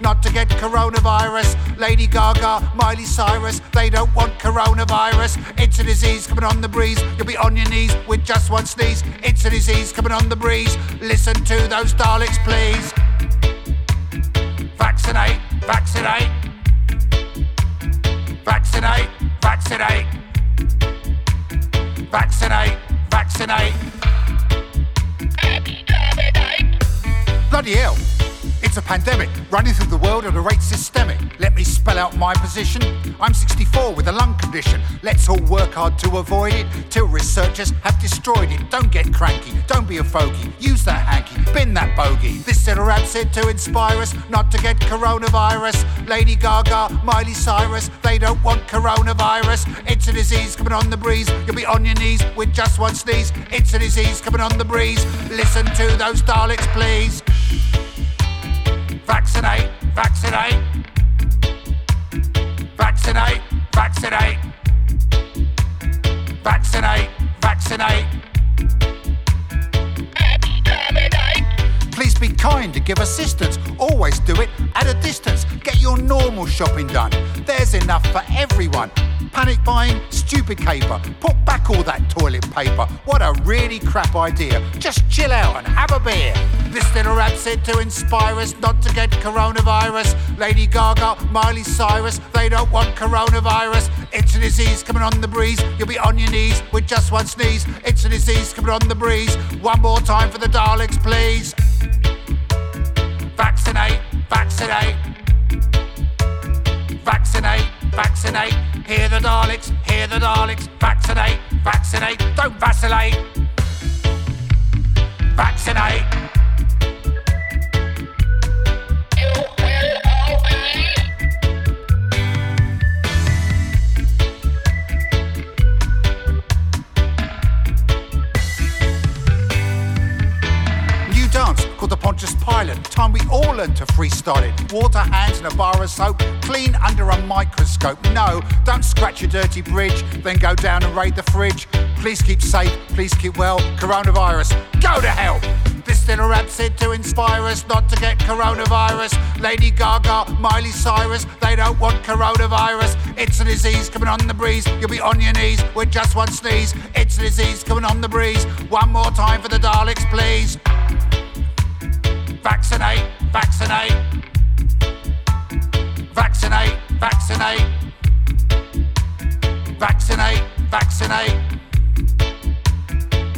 not to get coronavirus. Lady Gaga, Miley Cyrus, they don't want coronavirus. It's a disease coming on the breeze. You'll be on your knees with just one sneeze. It's a disease coming on the breeze. Listen to those Daleks, please. Vaccinate, vaccinate. Vaccinate, vaccinate. Vaccinate, vaccinate. Bloody hell. A pandemic running through the world at a rate systemic. Let me spell out my position. I'm 64 with a lung condition. Let's all work hard to avoid it till researchers have destroyed it. Don't get cranky, don't be a fogey. Use that hanky, bin that bogey. This little rap said to inspire us not to get coronavirus. Lady Gaga, Miley Cyrus, they don't want coronavirus. It's a disease coming on the breeze. You'll be on your knees with just one sneeze. It's a disease coming on the breeze. Listen to those Daleks, please. Vaccinate, vaccinate. Vaccinate, vaccinate. Vaccinate, vaccinate. Please be kind to give assistance. Always do it at a distance. Get your normal shopping done. There's enough for everyone. Panic buying, stupid caper. Put back all that toilet paper. What a really crap idea. Just chill out and have a beer. This little rap said to inspire us not to get coronavirus. Lady Gaga, Miley Cyrus, they don't want coronavirus. It's a disease coming on the breeze. You'll be on your knees with just one sneeze. It's a disease coming on the breeze. One more time for the Daleks, please. Vaccinate, vaccinate. Vaccinate, vaccinate. Hear the Daleks, hear the Daleks. Vaccinate, vaccinate. Don't vacillate. Vaccinate. Time we all learn to freestyle it. Water, hands, and a bar of soap. Clean under a microscope. No, don't scratch your dirty bridge. Then go down and raid the fridge. Please keep safe. Please keep well. Coronavirus, go to hell. This little rap said to inspire us not to get coronavirus. Lady Gaga, Miley Cyrus, they don't want coronavirus. It's a disease coming on the breeze. You'll be on your knees with just one sneeze. It's a disease coming on the breeze. One more time for the Daleks, please. Vaccinate, vaccinate. Vaccinate, vaccinate. Vaccinate, vaccinate.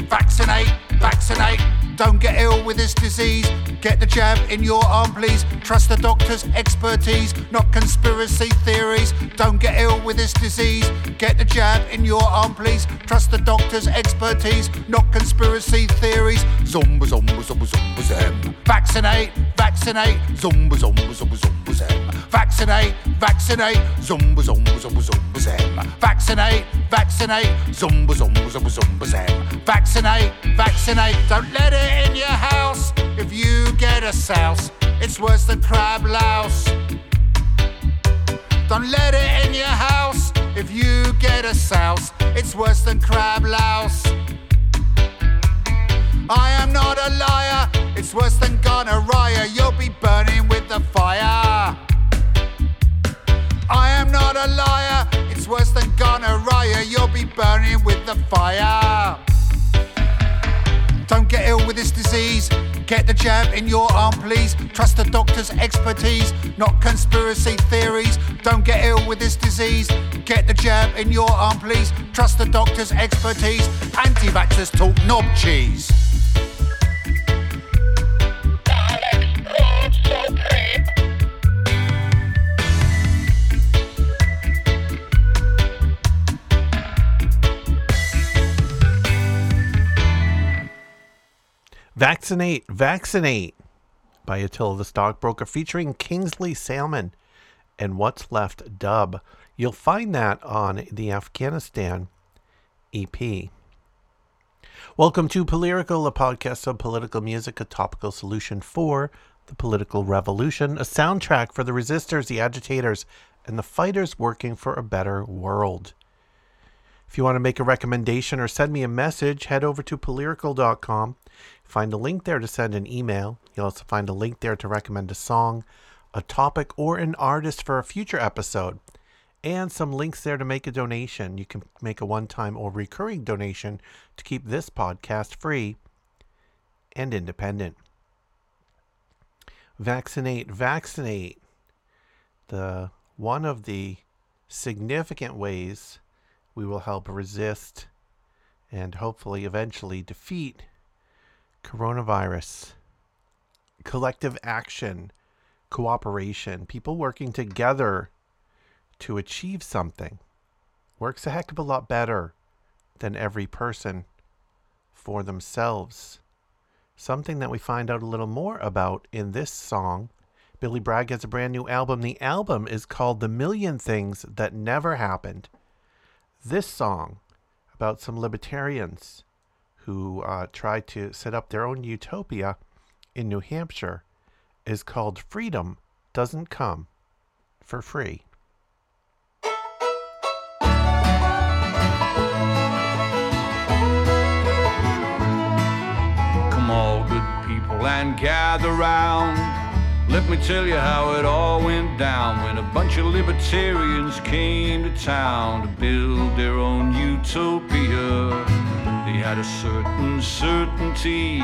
Vaccinate, vaccinate. Don't get ill with this disease. Get the jab in your arm, please. Trust the doctor's expertise, not conspiracy theories. Don't get ill with this disease. Get the jab in your arm, please. Trust the doctor's expertise, not conspiracy theories. Zomba, zomba, zomba, zomba, zem. Vaccinate, vaccinate. Zomba, zomba, zomba, zomba, zem. Vaccinate, vaccinate. Zomba, zomba, zomba, zomba, zem. Vaccinate, vaccinate. Zomba, zomba, zomba, zomba, zem. Vaccinate, vaccinate. Don't let it in your house if you get a souse. It's worse than crab louse. Don't let it in your house if you get a souse. It's worse than crab louse. I am not a liar. It's worse than gonorrhea. You'll be burning with the fire. I am not a liar. It's worse than gonorrhea. You'll be burning with the fire. Don't get ill with this disease. Get the jab in your arm, please. Trust the doctor's expertise, not conspiracy theories. Don't get ill with this disease. Get the jab in your arm, please. Trust the doctor's expertise. Anti vaxxers talk knob cheese. Vaccinate, Vaccinate by Attila the Stockbroker featuring Kingsley Salmon and What's Left dub. You'll find that on the Afghanistan EP. Welcome to Polyrical, a podcast of political music, a topical solution for the political revolution, a soundtrack for the resistors, the agitators, and the fighters working for a better world. If you want to make a recommendation or send me a message, head over to polyrical.com. Find a link there to send an email. You'll also find a link there to recommend a song, a topic, or an artist for a future episode. And some links there to make a donation. You can make a one time or recurring donation to keep this podcast free and independent. Vaccinate, vaccinate. The one of the significant ways we will help resist and hopefully eventually defeat coronavirus. Collective action, cooperation, people working together to achieve something works a heck of a lot better than every person for themselves. Something that we find out a little more about in this song. Billy Bragg has a brand new album. The album is called The Million Things That Never Happened this song about some libertarians who uh, tried to set up their own utopia in New Hampshire is called Freedom Doesn't Come for Free. Come all good people and gather round let me tell you how it all went down when a bunch of libertarians came to town to build their own utopia. They had a certain certainty,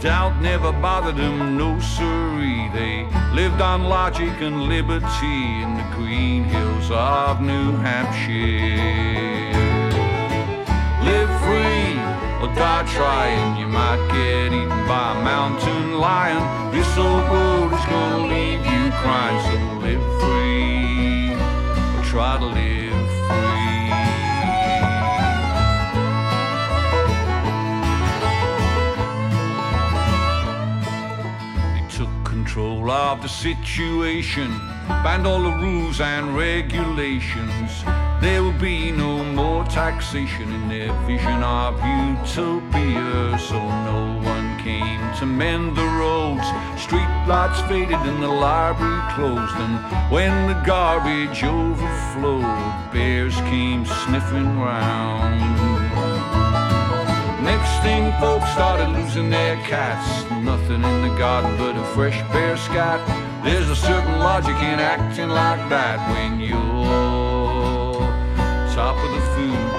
doubt never bothered them, no siree. They lived on logic and liberty in the green hills of New Hampshire. Or die trying, you might get eaten by a mountain lion. This old road is gonna leave you crying, so live free, or try to live free. Control of the situation, banned all the rules and regulations. There will be no more taxation in their vision of utopia, so no one came to mend the roads. Street lights faded and the library closed. And when the garbage overflowed, bears came sniffing round. Next thing, folks started losing their cats. Nothing in the garden but a fresh bear scat. There's a certain logic in acting like that when you're top of the food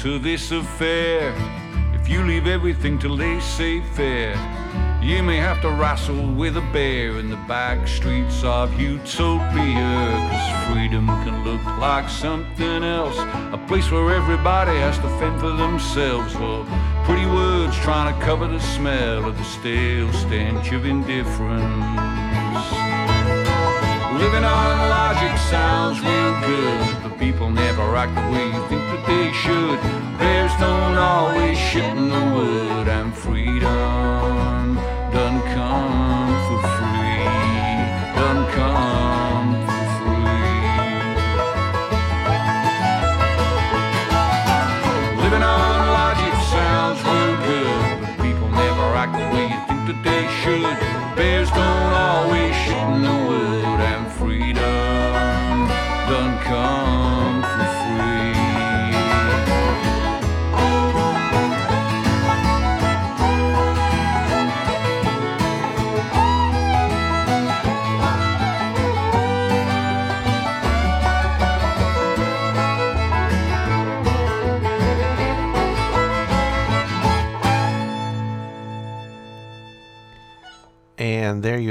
to this affair. If you leave everything to laissez faire, you may have to wrestle with a bear in the back streets of utopia. Cause freedom can look like something else. A place where everybody has to fend for themselves. Or pretty words trying to cover the smell of the stale stench of indifference. Living on logic sounds real good, but people never act the way you think that they should. Bears don't always shit in the wood, and freedom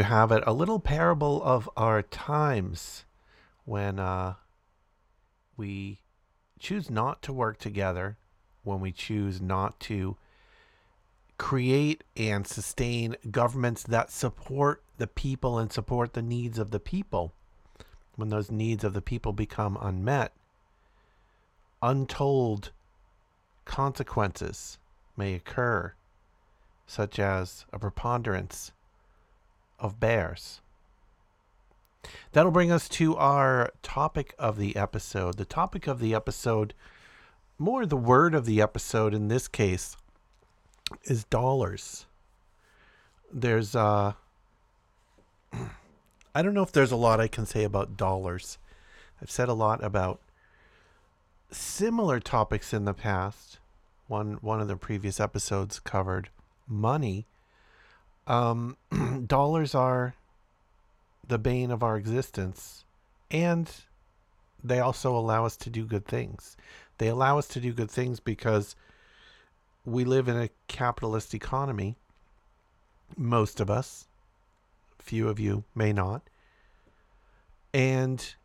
have it, a little parable of our times when uh, we choose not to work together, when we choose not to create and sustain governments that support the people and support the needs of the people. When those needs of the people become unmet, untold consequences may occur, such as a preponderance of bears. That'll bring us to our topic of the episode. The topic of the episode, more the word of the episode in this case, is dollars. There's uh I don't know if there's a lot I can say about dollars. I've said a lot about similar topics in the past. One one of the previous episodes covered money. Um, dollars are the bane of our existence, and they also allow us to do good things. They allow us to do good things because we live in a capitalist economy. Most of us, few of you may not. And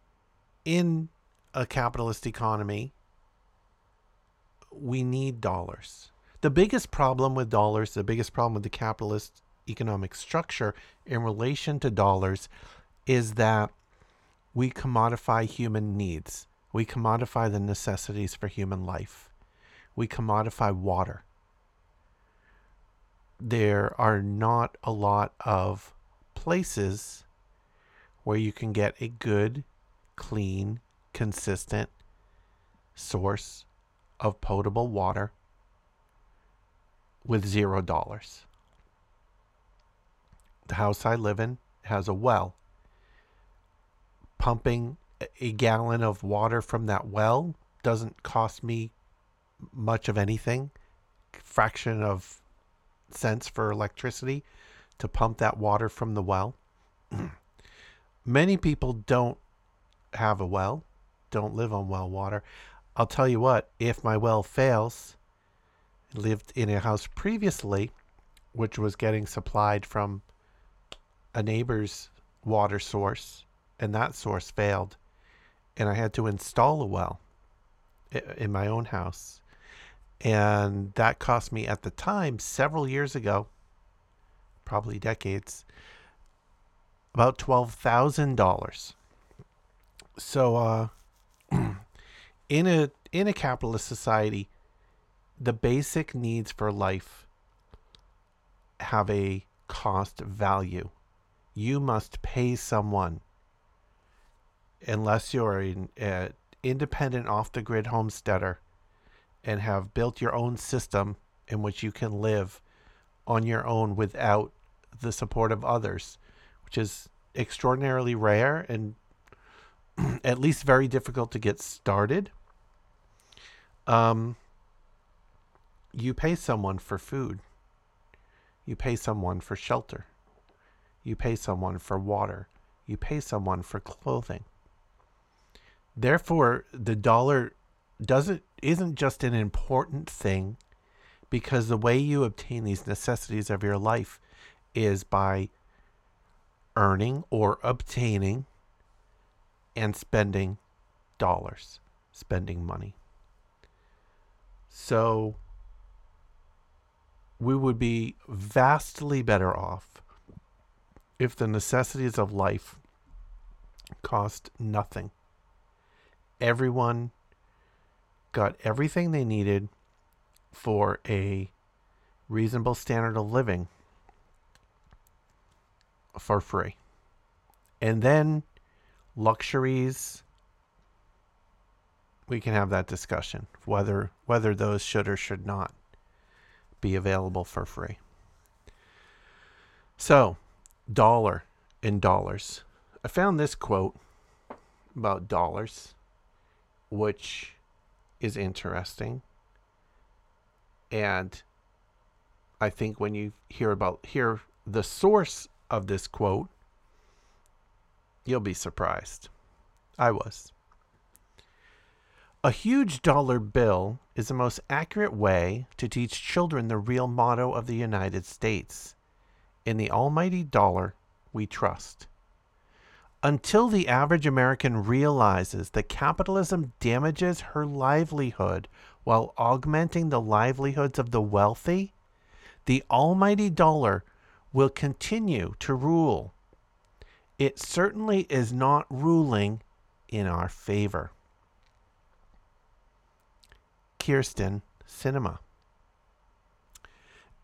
in a capitalist economy, we need dollars. The biggest problem with dollars, the biggest problem with the capitalist economic structure in relation to dollars is that we commodify human needs. We commodify the necessities for human life. We commodify water. There are not a lot of places where you can get a good, clean, consistent source of potable water with zero dollars. The house I live in has a well. Pumping a gallon of water from that well doesn't cost me much of anything, fraction of cents for electricity to pump that water from the well. Many people don't have a well, don't live on well water. I'll tell you what, if my well fails, lived in a house previously, which was getting supplied from a neighbor's water source, and that source failed, and I had to install a well in my own house. And that cost me at the time, several years ago, probably decades, about $12,000. So, uh, in a in a capitalist society, the basic needs for life have a cost value. You must pay someone unless you're an uh, independent off the grid homesteader and have built your own system in which you can live on your own without the support of others, which is extraordinarily rare and at least very difficult to get started. Um, you pay someone for food. You pay someone for shelter. You pay someone for water. You pay someone for clothing. Therefore, the dollar doesn't isn't just an important thing because the way you obtain these necessities of your life is by earning or obtaining and spending dollars, spending money. So we would be vastly better off if the necessities of life cost nothing. Everyone got everything they needed for a reasonable standard of living for free. And then luxuries we can have that discussion whether whether those should or should not be available for free. So, dollar in dollars. I found this quote about dollars which is interesting. And I think when you hear about hear the source of this quote, you'll be surprised. I was. A huge dollar bill is the most accurate way to teach children the real motto of the United States In the almighty dollar we trust. Until the average American realizes that capitalism damages her livelihood while augmenting the livelihoods of the wealthy, the almighty dollar will continue to rule. It certainly is not ruling in our favor. Kyrsten Sinema.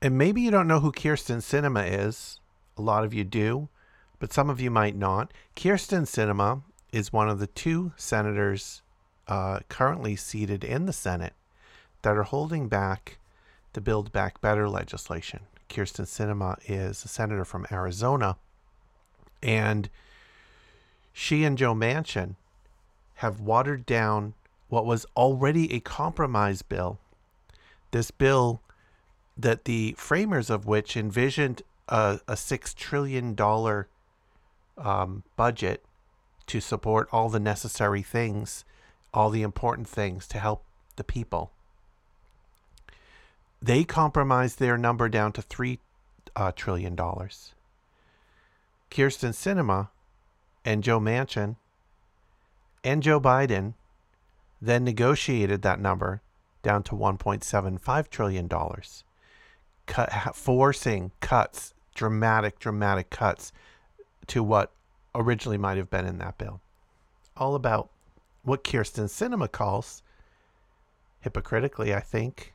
And maybe you don't know who Kyrsten Sinema is. A lot of you do. but some of you might not. Kyrsten Sinema is one of the two senators uh, currently seated in the Senate that are holding back the Build Back Better legislation. Kyrsten Sinema is a senator from Arizona, and she and Joe Manchin have watered down what was already a compromise bill. This bill that the framers of which envisioned a, a $6 trillion um, budget to support all the necessary things, all the important things to help the people. They compromised their number down to 3 uh, trillion dollars. Kyrsten Sinema and Joe Manchin and Joe Biden then negotiated that number down to $1.75 trillion, cut, forcing cuts, dramatic, dramatic cuts to what originally might have been in that bill. All about what Kyrsten Sinema calls, hypocritically, I think,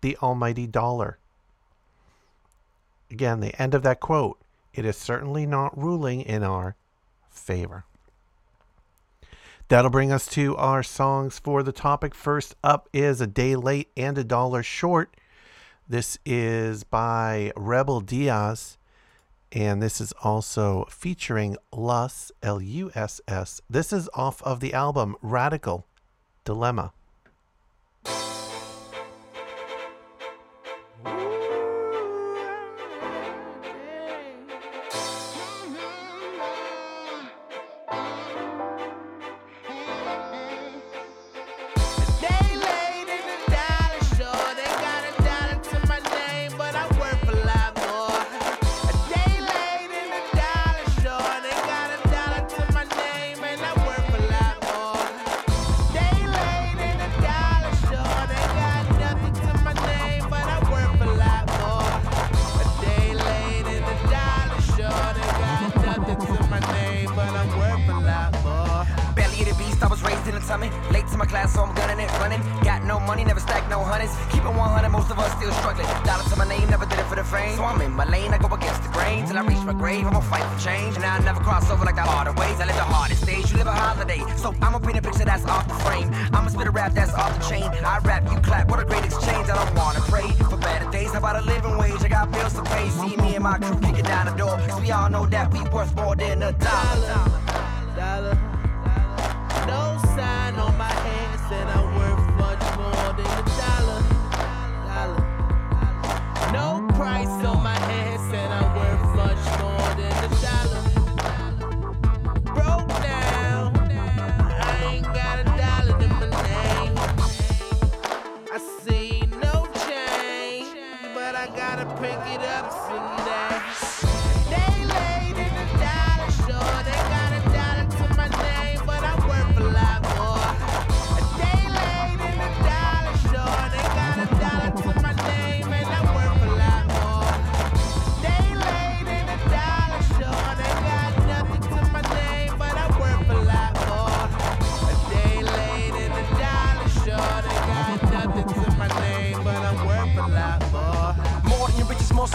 the almighty dollar. Again, the end of that quote it is certainly not ruling in our favor. That'll bring us to our songs for the topic. First up is A Day Late and a Dollar Short. This is by Rebel Diaz, and this is also featuring Luss, L U S S. This is off of the album Radical Dilemma. know that we worth more than a dollar. dollar. dollar.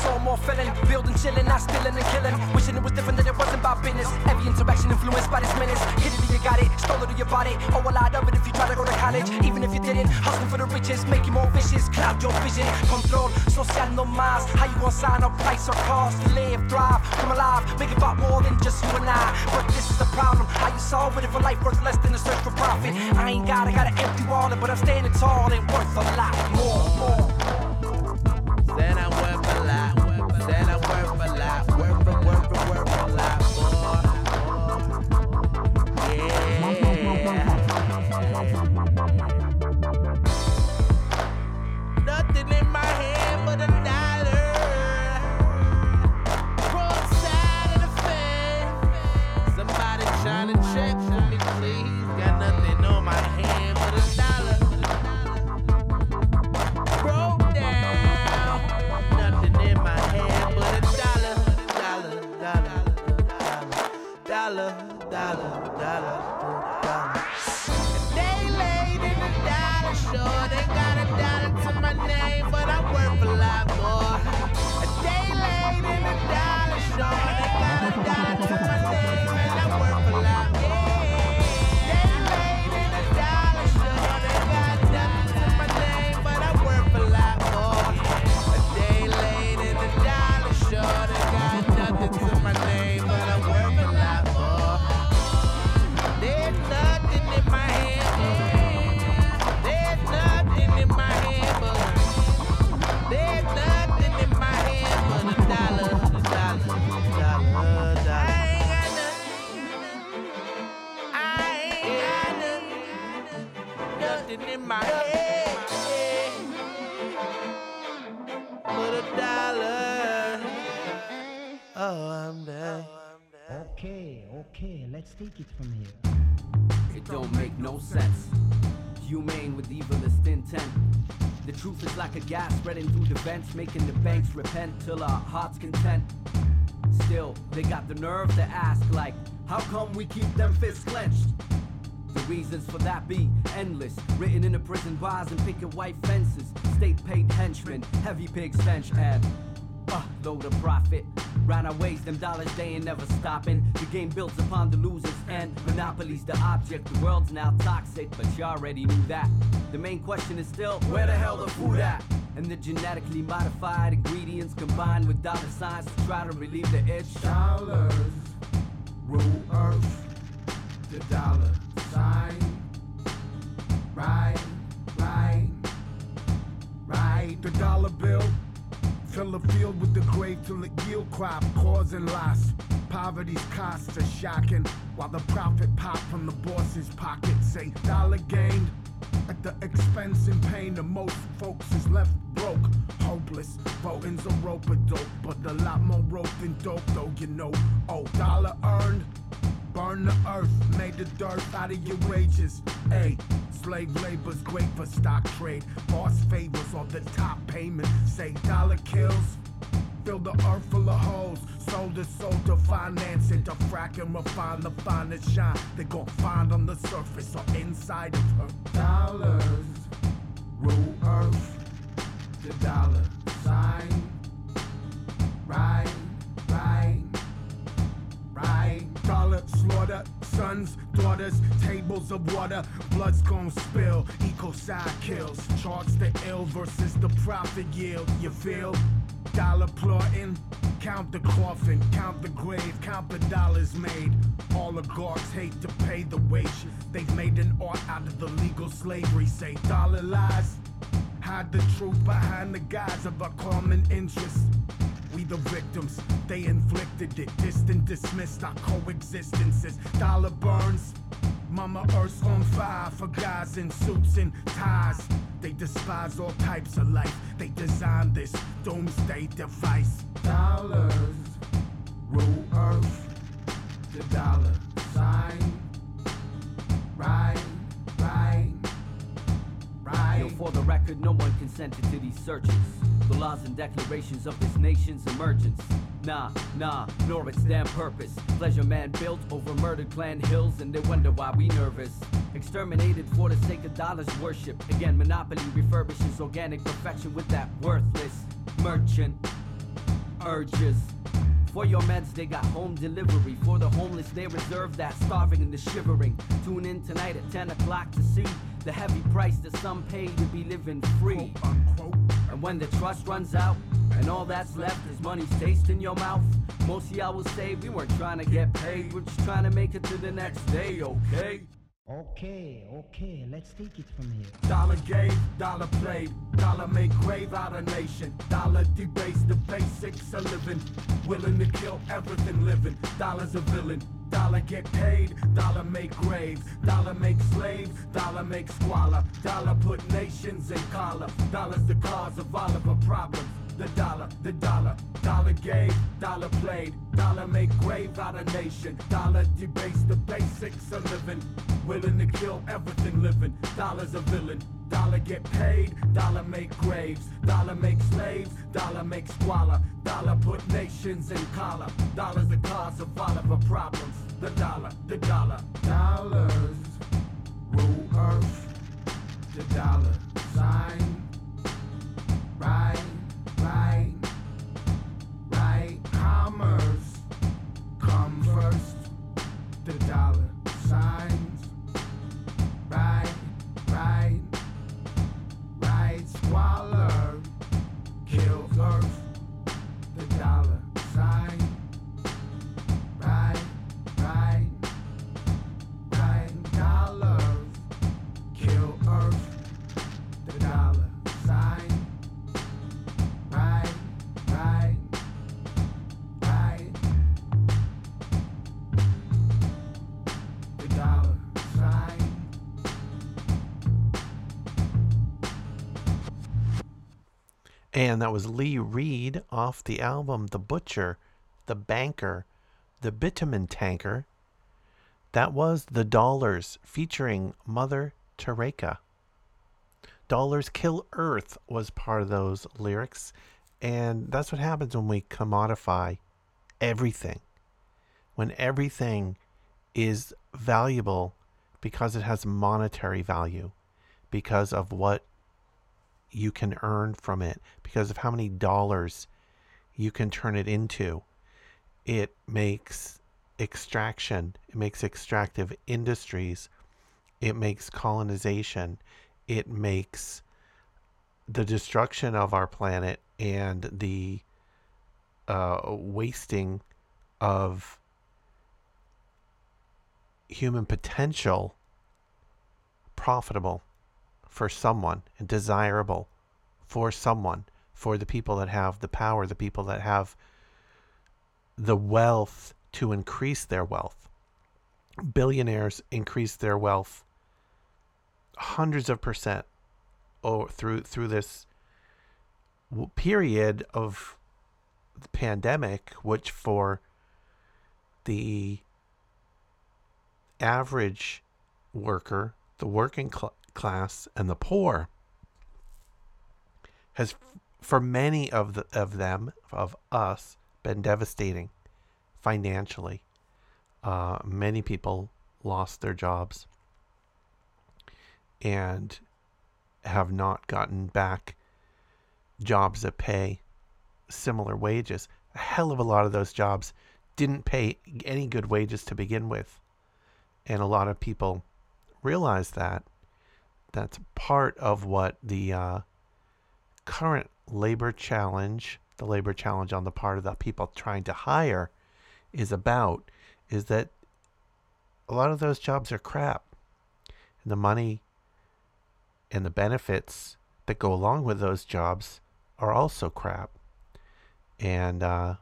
saw more feeling. Building, chilling, not stealing and killing. Wishing it was different than it wasn't by business. Every interaction influenced by this menace. Hit it or you got it, stole it or you bought it. Oh, a lot of it if you try to go to college. Even if you didn't, hustling for the riches, make you more vicious. Cloud your vision, control, social no. How you gonna sign up, price or cost? Live, thrive, come alive, make it about more than just you and I. But this is the problem, how you solve it if a life worth less than a search for profit. I ain't got, I got an empty wallet, but I'm standing tall and worth a lot more. more. Take it from here. It don't make no sense. Humane with evilest intent. The truth is like a gas spreading through the vents, making the banks repent till our hearts content. Still, they got the nerve to ask, like, how come we keep them fists clenched? The reasons for that be endless. Written in the prison bars and picket white fences. State paid henchmen, heavy pig stench, and uh, load of profit. Round our ways, them dollars they ain't never stopping. The game builds upon the losers and monopolies the object. The world's now toxic, but you already knew that. The main question is still, where the hell the food at? And the genetically modified ingredients combined with dollar signs to try to relieve the itch. Dollars rule earth. The dollar sign. Right, right, right. The dollar bill. Fill the field with the grave till it yield crop, causing loss. Poverty's costs are shocking, while the profit pop from the boss's pocket. Say dollar gained at the expense and pain of most folks is left broke, hopeless. Voting's a rope of dope, but a lot more rope than dope, though you know. Oh, dollar earned. Burn the earth, made the dirt out of your wages. Hey, slave labor's great for stock trade. Boss favors on the top payment. Say dollar kills. Fill the earth full of holes. Sold to sold to finance it. To frack and refine the finest shine. They gon' find on the surface or inside of her. Dollars rule earth. The dollar sign. Right Dollar slaughter, sons, daughters, tables of water, blood's gon' spill, ecocide kills, charts the ill versus the profit yield, you feel? Dollar plotting, count the coffin, count the grave, count the dollars made. Oligarchs hate to pay the wage, they've made an art out of the legal slavery, say dollar lies. Hide the truth behind the guise of a common interest. We the victims, they inflicted it. Distant, dismissed our coexistences. Dollar burns, Mama Earth's on fire for guys in suits and ties. They despise all types of life. They designed this doomsday device. Dollars rule Earth. The dollar sign. Right, right, right. Yo, for the record, no one consented to these searches. The laws and declarations of this nation's emergence. Nah, nah, nor its damn purpose. Pleasure man built over murdered clan hills, and they wonder why we nervous. Exterminated for the sake of dollars worship. Again, monopoly refurbishes organic perfection with that worthless merchant urges. For your meds, they got home delivery. For the homeless, they reserve that starving and the shivering. Tune in tonight at 10 o'clock to see the heavy price that some pay to be living free. Quote unquote. And when the trust runs out, and all that's left is money's taste in your mouth, most of y'all will say we weren't trying to get paid, we're just trying to make it to the next day, okay? Okay, okay, let's take it from here. Dollar gave, dollar played, dollar make grave out of nation. Dollar debase the basics of living, willing to kill everything living. Dollar's a villain. Dollar get paid, dollar make graves, dollar make slaves, dollar make squalor, dollar put nations in collar. Dollar's the cause of all of our problems. The dollar, the dollar, dollar gave, dollar played, dollar make grave out of nation. Dollar debase the basics of living, willing to kill everything living. Dollar's a villain. Dollar get paid, dollar make graves, dollar make slaves, dollar make squalor, dollar put nations in collar. Dollar's the cause of all of our problems. The dollar, the dollar, dollars rule earth. The dollar sign, And that was Lee Reed off the album The Butcher, The Banker, The Bitumen Tanker. That was The Dollars featuring Mother Teresa. Dollars Kill Earth was part of those lyrics. And that's what happens when we commodify everything. When everything is valuable because it has monetary value, because of what you can earn from it, because of how many dollars you can turn it into. It makes extraction, it makes extractive industries, it makes colonization, it makes the destruction of our planet and the uh, wasting of human potential profitable for someone and desirable for someone, for the people that have the power, the people that have the wealth to increase their wealth. Billionaires increase their wealth hundreds of percent or through through this period of the pandemic, which for the average worker, the working cl- class, and the poor has, for many of the of them of us, been devastating financially. Uh, many people lost their jobs and have not gotten back jobs that pay similar wages. A hell of a lot of those jobs didn't pay any good wages to begin with. And a lot of people realize that. That's part of what the uh, current labor challenge, the labor challenge on the part of the people trying to hire, is about. Is that a lot of those jobs are crap. And the money and the benefits that go along with those jobs are also crap. And uh,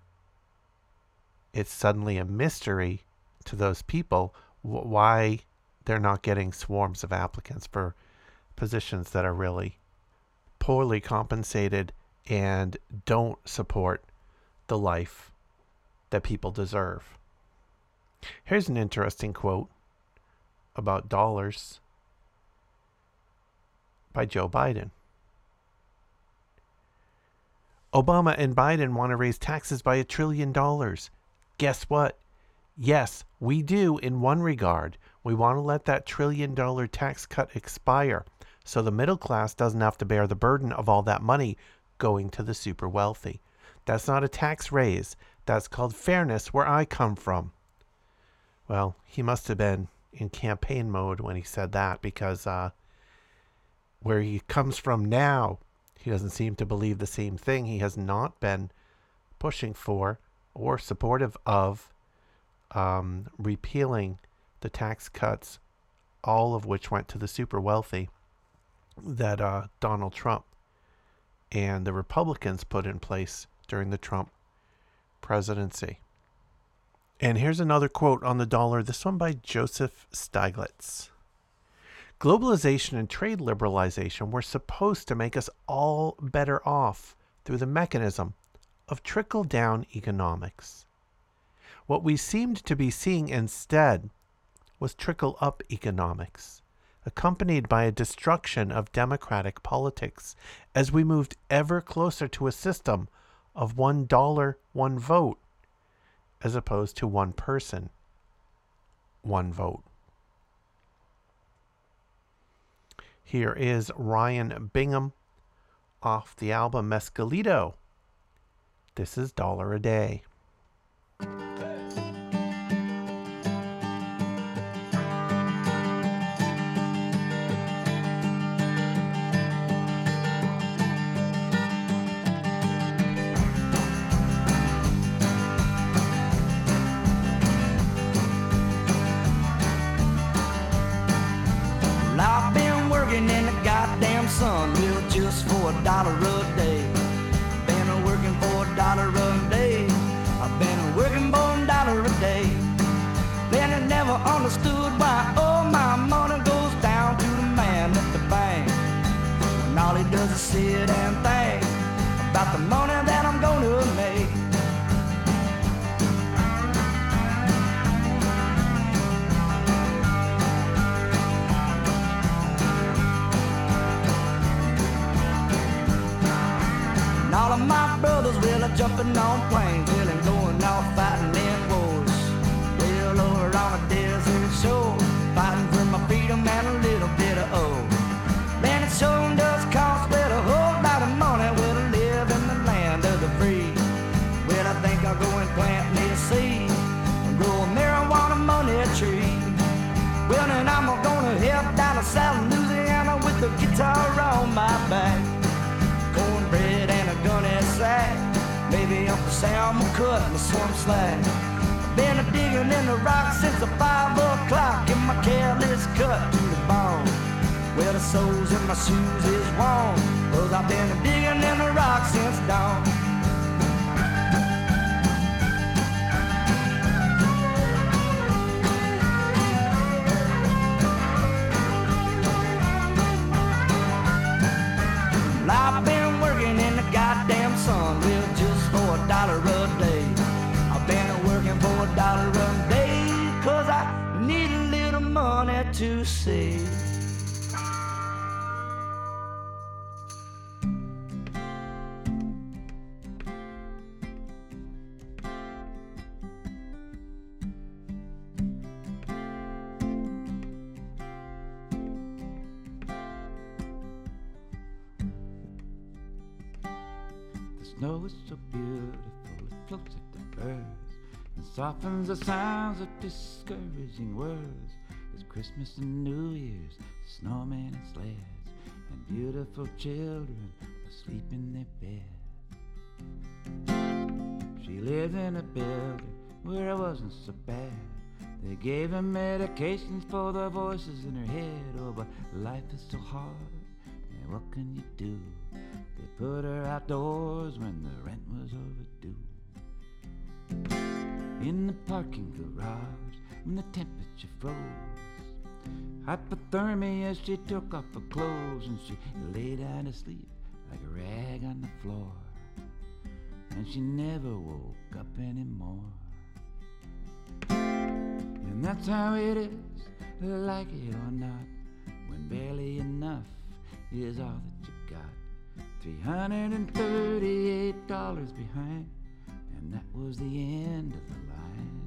it's suddenly a mystery to those people why they're not getting swarms of applicants for positions that are really poorly compensated and don't support the life that people deserve. Here's an interesting quote about dollars by Joe Biden. Obama and Biden want to raise taxes by a trillion dollars. Guess what? Yes, we do in one regard. We want to let that trillion dollar tax cut expire so the middle class doesn't have to bear the burden of all that money going to the super wealthy. That's not a tax raise. That's called fairness where I come from. Well, he must have been in campaign mode when he said that because uh, where he comes from now, he doesn't seem to believe the same thing. He has not been pushing for or supportive of um, repealing the tax cuts, all of which went to the super wealthy, that uh, Donald Trump and the Republicans put in place during the Trump presidency. And here's another quote on the dollar, this one by Joseph Stiglitz. Globalization and trade liberalization were supposed to make us all better off through the mechanism of trickle down economics. What we seemed to be seeing instead was trickle up economics, accompanied by a destruction of democratic politics as we moved ever closer to a system of one dollar, one vote, as opposed to one person, one vote. Here is Ryan Bingham off the album Mescalito. This is Dollar a Day. Dollar a day. Been a working for a dollar a day. I've been a working for a dollar a day. Then I never understood jumping on planes, will and going off fighting in wars. Well, over on a desert shore, fighting for my freedom and a little bit of old. Man, it sure does cost well a whole lot of money well, to live in the land of the free. Well, I think I'll go and plant me a seed and grow a marijuana money tree. Well, then I'm gonna head down to South Louisiana with a guitar on my back Maybe Uncle Sam cut me some slack. Been a digging in the rock since the five o'clock, and my careless cut to the bone. Well, the soles in my shoes is warm, cause I've been a digging in the rock since dawn. To. The snow is so beautiful, it floats like the birds and softens the sounds of discouraging words. It's Christmas and New Year's, snowmen and sleds, and beautiful children asleep in their bed. She lived in a building where it wasn't so bad. They gave her medications for the voices in her head. Oh, but life is so hard, and what can you do? They put her outdoors when the rent was overdue. In the parking garage when the temperature froze. Hypothermia, she took off her clothes and she lay down to sleep like a rag on the floor. And she never woke up anymore. And that's how it is, like it or not, when barely enough is all that you got. $338 behind, and that was the end of the line.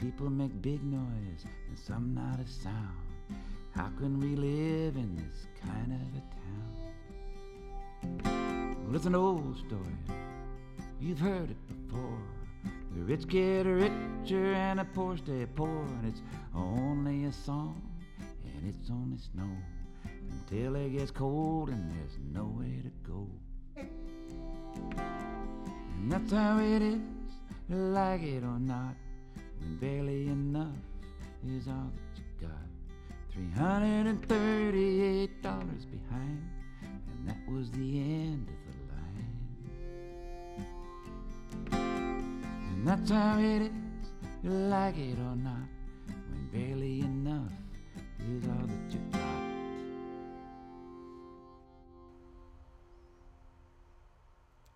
People make big noise and some not a sound. How can we live in this kind of a town? Well, it's an old story. You've heard it before. The rich get richer and the poor stay poor, and it's only a song and it's only snow until it gets cold and there's nowhere to go. And that's how it is, like it or not, when barely enough is all that you got. $338 behind, and that was the end of the line. And that's how it is, you like it or not, when barely enough is all that you got.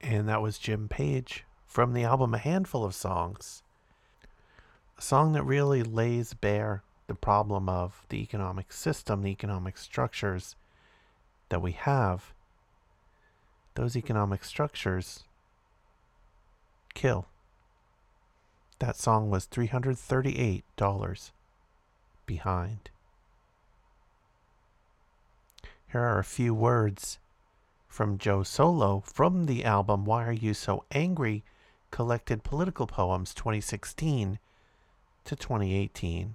And that was Jim Page from the album A Handful of Songs. A song that really lays bare the problem of the economic system, the economic structures that we have. Those economic structures kill. That song was $338 behind. Here are a few words from Joe Solo from the album Why Are You So Angry? Collected Political Poems 2016 to 2018.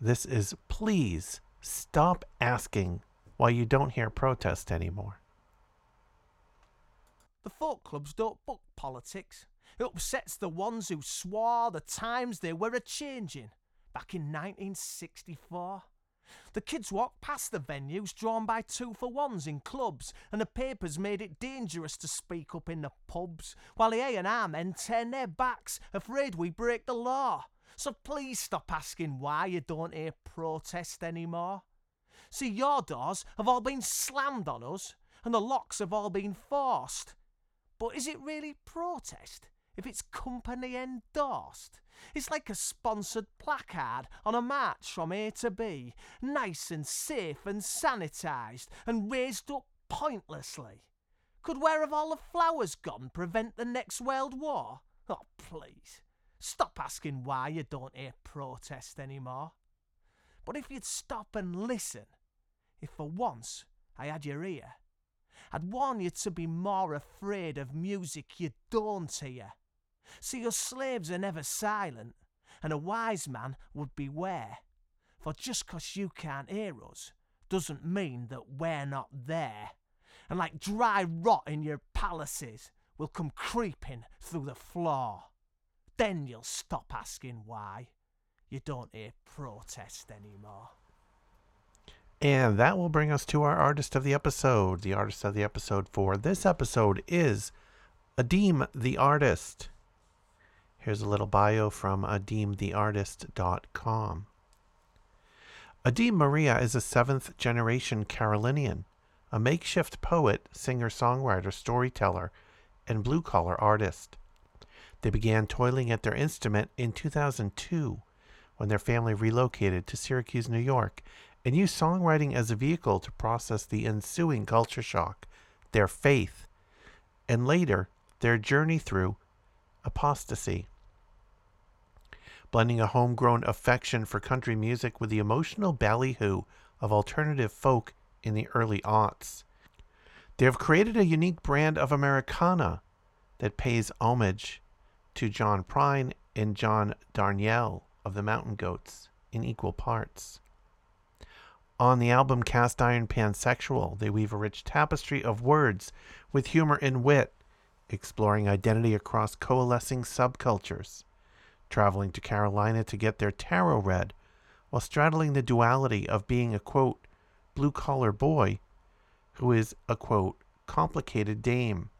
This is Please Stop Asking Why You Don't Hear Protest Anymore. The folk clubs don't book politics. It upsets the ones who swore the times they were a changing back in 1964. The kids walked past the venues drawn by two for ones in clubs, and the papers made it dangerous to speak up in the pubs, while the A&R men turn their backs, afraid we break the law. So please stop asking why you don't hear protest anymore. See, your doors have all been slammed on us, and the locks have all been forced. But is it really protest if it's company endorsed? It's like a sponsored placard on a march from A to B, nice and safe and sanitised and raised up pointlessly. Could where have all the flowers gone prevent the next world war? Oh, please, stop asking why you don't hear protest anymore. But if you'd stop and listen, if for once I had your ear, I'd warn you to be more afraid of music you don't hear. See, your slaves are never silent, and a wise man would beware. For just 'cause you can't hear us doesn't mean that we're not there. And like dry rot in your palaces, we'll come creeping through the floor. Then you'll stop asking why you don't hear protest anymore. And that will bring us to our artist of the episode. The artist of the episode for this episode is Adeem the Artist. Here's a little bio from adeemtheartist.com. Adeem Maria is a seventh generation Carolinian, a makeshift poet, singer songwriter, storyteller, and blue collar artist. They began toiling at their instrument in 2002 when their family relocated to Syracuse, New York, and used songwriting as a vehicle to process the ensuing culture shock, their faith, and later their journey through apostasy. Blending a homegrown affection for country music with the emotional ballyhoo of alternative folk in the early aughts. They have created a unique brand of Americana that pays homage to John Prine and John Darnielle of the Mountain Goats in equal parts. On the album Cast Iron Pansexual, they weave a rich tapestry of words with humor and wit, exploring identity across coalescing subcultures, traveling to Carolina to get their tarot read, while straddling the duality of being a quote, blue collar boy who is a quote, complicated dame.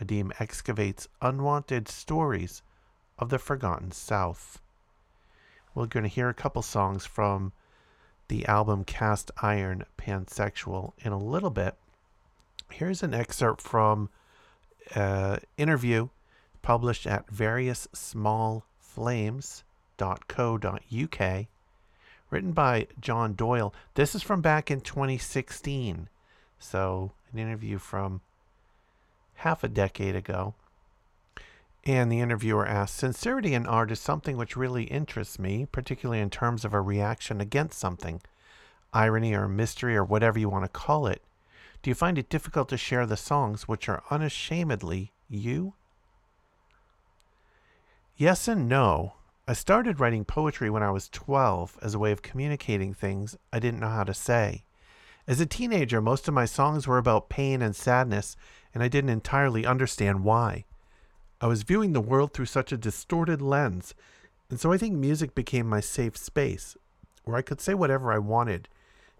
Adeem excavates unwanted stories of the forgotten South. We're going to hear a couple songs from the album Cast Iron Pansexual in a little bit. Here's an excerpt from an interview published at variousmallflames.co.uk, written by John Doyle. This is from back in 2016, so an interview from half a decade ago. And the interviewer asked, Sincerity in art is something which really interests me, particularly in terms of a reaction against something, irony or mystery or whatever you want to call it. Do you find it difficult to share the songs which are unashamedly you? Yes and no. I started writing poetry when I was 12 as a way of communicating things I didn't know how to say. As a teenager, most of my songs were about pain and sadness, and I didn't entirely understand why. I was viewing the world through such a distorted lens, and so I think music became my safe space, where I could say whatever I wanted,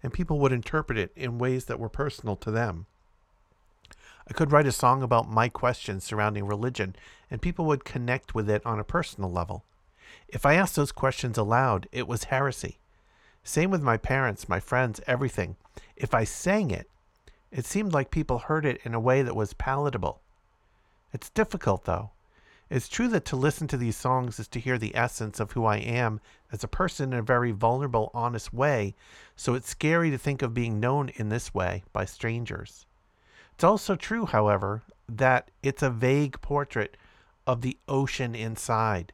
and people would interpret it in ways that were personal to them. I could write a song about my questions surrounding religion, and people would connect with it on a personal level. If I asked those questions aloud, it was heresy. Same with my parents, my friends, everything. If I sang it, it seemed like people heard it in a way that was palatable. It's difficult, though. It's true that to listen to these songs is to hear the essence of who I am as a person in a very vulnerable, honest way, so it's scary to think of being known in this way by strangers. It's also true, however, that it's a vague portrait of the ocean inside.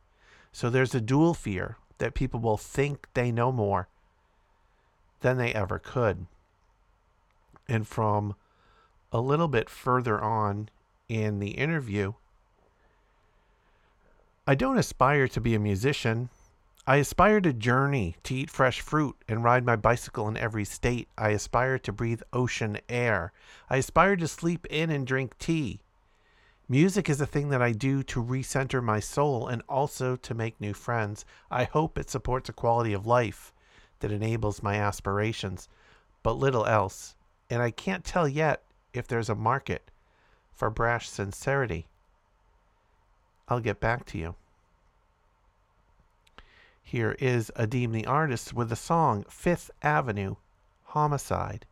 So there's a dual fear that people will think they know more than they ever could. And from a little bit further on in the interview, I don't aspire to be a musician. I aspire to journey, to eat fresh fruit, and ride my bicycle in every state. I aspire to breathe ocean air. I aspire to sleep in and drink tea. Music is a thing that I do to recenter my soul and also to make new friends. I hope it supports a quality of life that enables my aspirations, but little else. And I can't tell yet if there's a market for brash sincerity. I'll get back to you. Here is Adeem the artist with the song Fifth Avenue Homicide.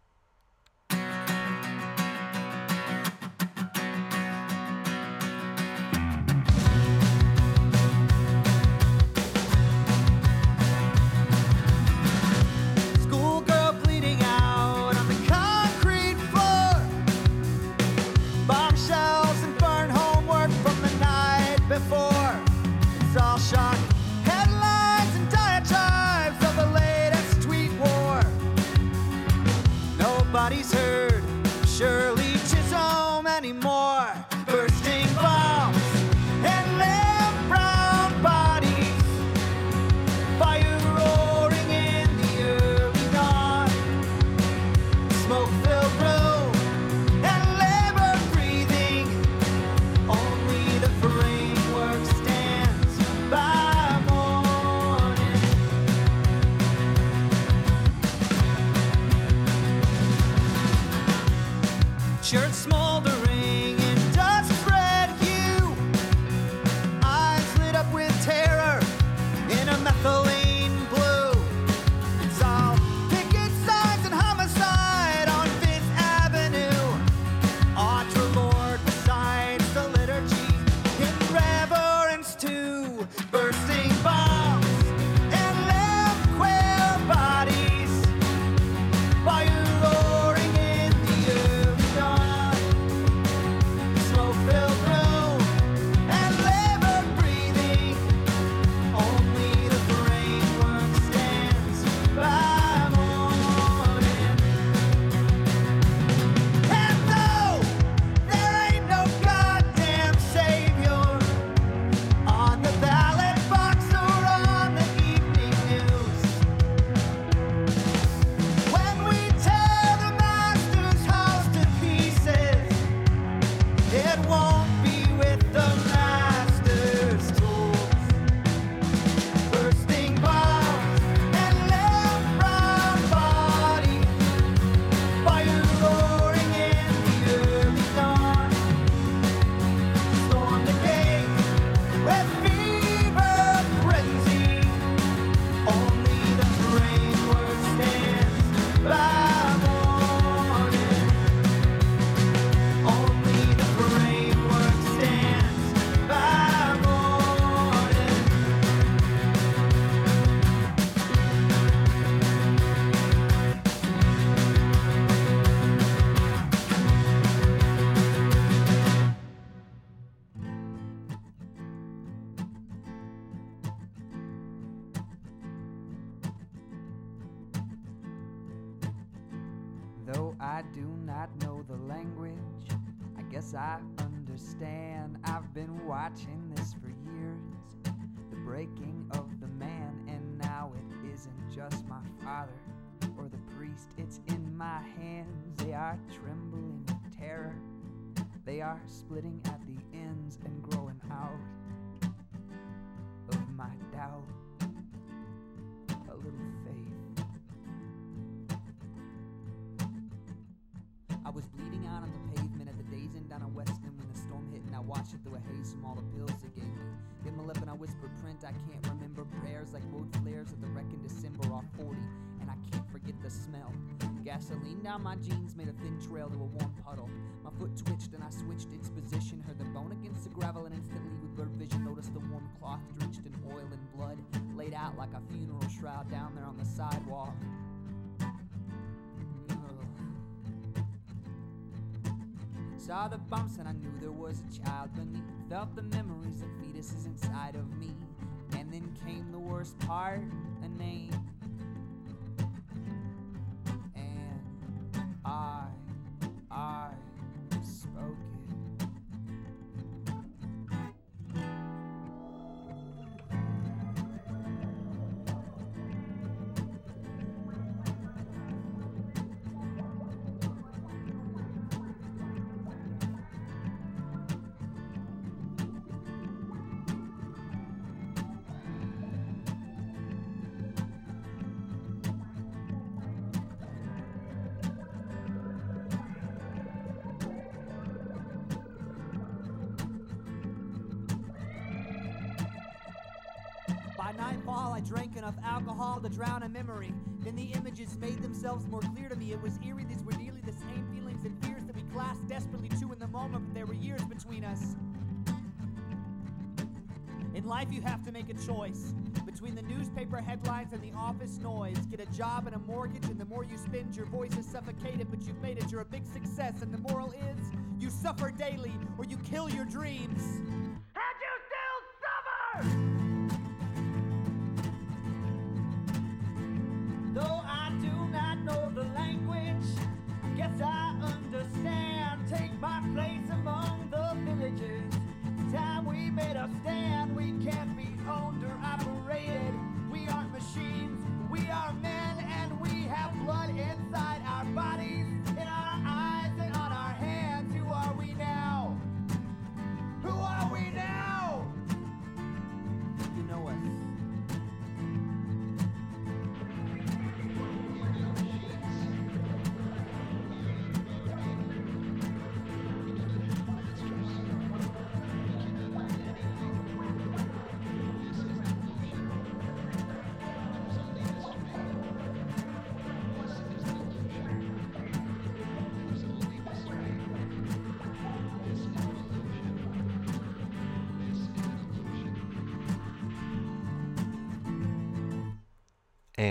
Are splitting at the ends and growing out of my doubt. A little faith. I was bleeding out on the pavement at the Days Inn down in Weston when the storm hit, and I watched it through a haze from all the pills they gave me. Bit my lip and I whispered print, I can't remember prayers like road flares at the wreck in December off 40, and I can't forget the smell. Gasoline down my jeans made a thin trail to a warm puddle. My foot twitched and I switched its position, heard the bone against the gravel, and instantly with blurred vision noticed the warm cloth drenched in oil and blood, laid out like a funeral shroud down there on the sidewalk. Saw the bumps and I knew there was a child beneath. Felt the memories of fetuses inside of me. And then came the worst part a name. I, I spoke life, you have to make a choice between the newspaper headlines and the office noise. Get a job and a mortgage, and the more you spend, your voice is suffocated, but you've made it. You're a big success, and the moral is you suffer daily or you kill your dreams. And you still suffer! Though I do not know the language, guess I understand. Take my place among the villagers. It's time we made a stand. Can't be owned or operated.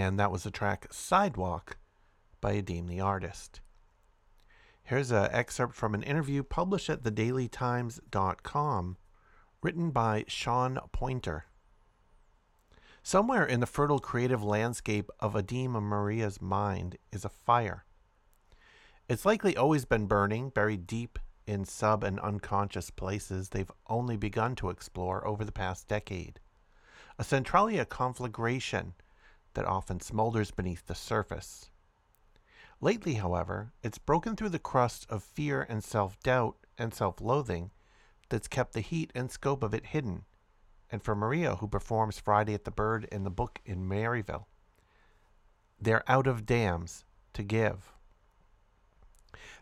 And that was the track Sidewalk by Adeem the Artist. Here's an excerpt from an interview published at thedailytimes.com, written by Sean Pointer. Somewhere in the fertile creative landscape of Adeem and Maria's mind is a fire. It's likely always been burning, buried deep in sub and unconscious places they've only begun to explore over the past decade. A Centralia conflagration that often smolders beneath the surface. Lately, however, it's broken through the crust of fear and self doubt and self loathing that's kept the heat and scope of it hidden. And for Maria, who performs Friday at the Bird in the book in Maryville, they're out of dams to give.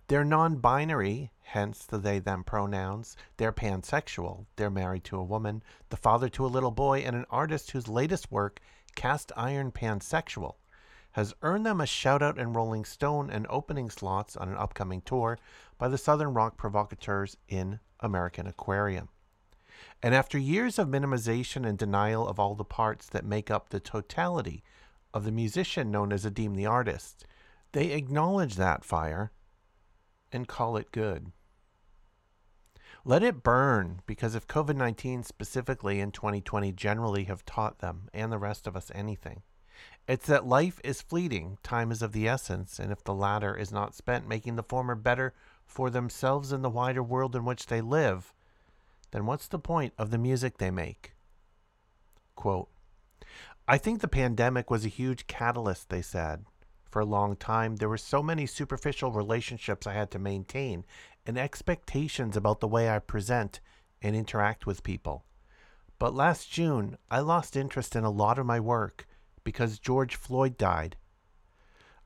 They're non binary, hence the they them pronouns. They're pansexual. They're married to a woman, the father to a little boy, and an artist whose latest work Cast Iron Pansexual, has earned them a shout out in Rolling Stone and opening slots on an upcoming tour by the Southern Rock Provocateurs in American Aquarium. And after years of minimization and denial of all the parts that make up the totality of the musician known as Adeem the Artist, they acknowledge that fire and call it good. Let it burn, because if COVID 19 specifically in 2020 generally have taught them and the rest of us anything, it's that life is fleeting, time is of the essence, and if the latter is not spent making the former better for themselves and the wider world in which they live, then what's the point of the music they make? Quote, I think the pandemic was a huge catalyst, they said. For a long time, there were so many superficial relationships I had to maintain and expectations about the way I present and interact with people. But last June, I lost interest in a lot of my work because George Floyd died.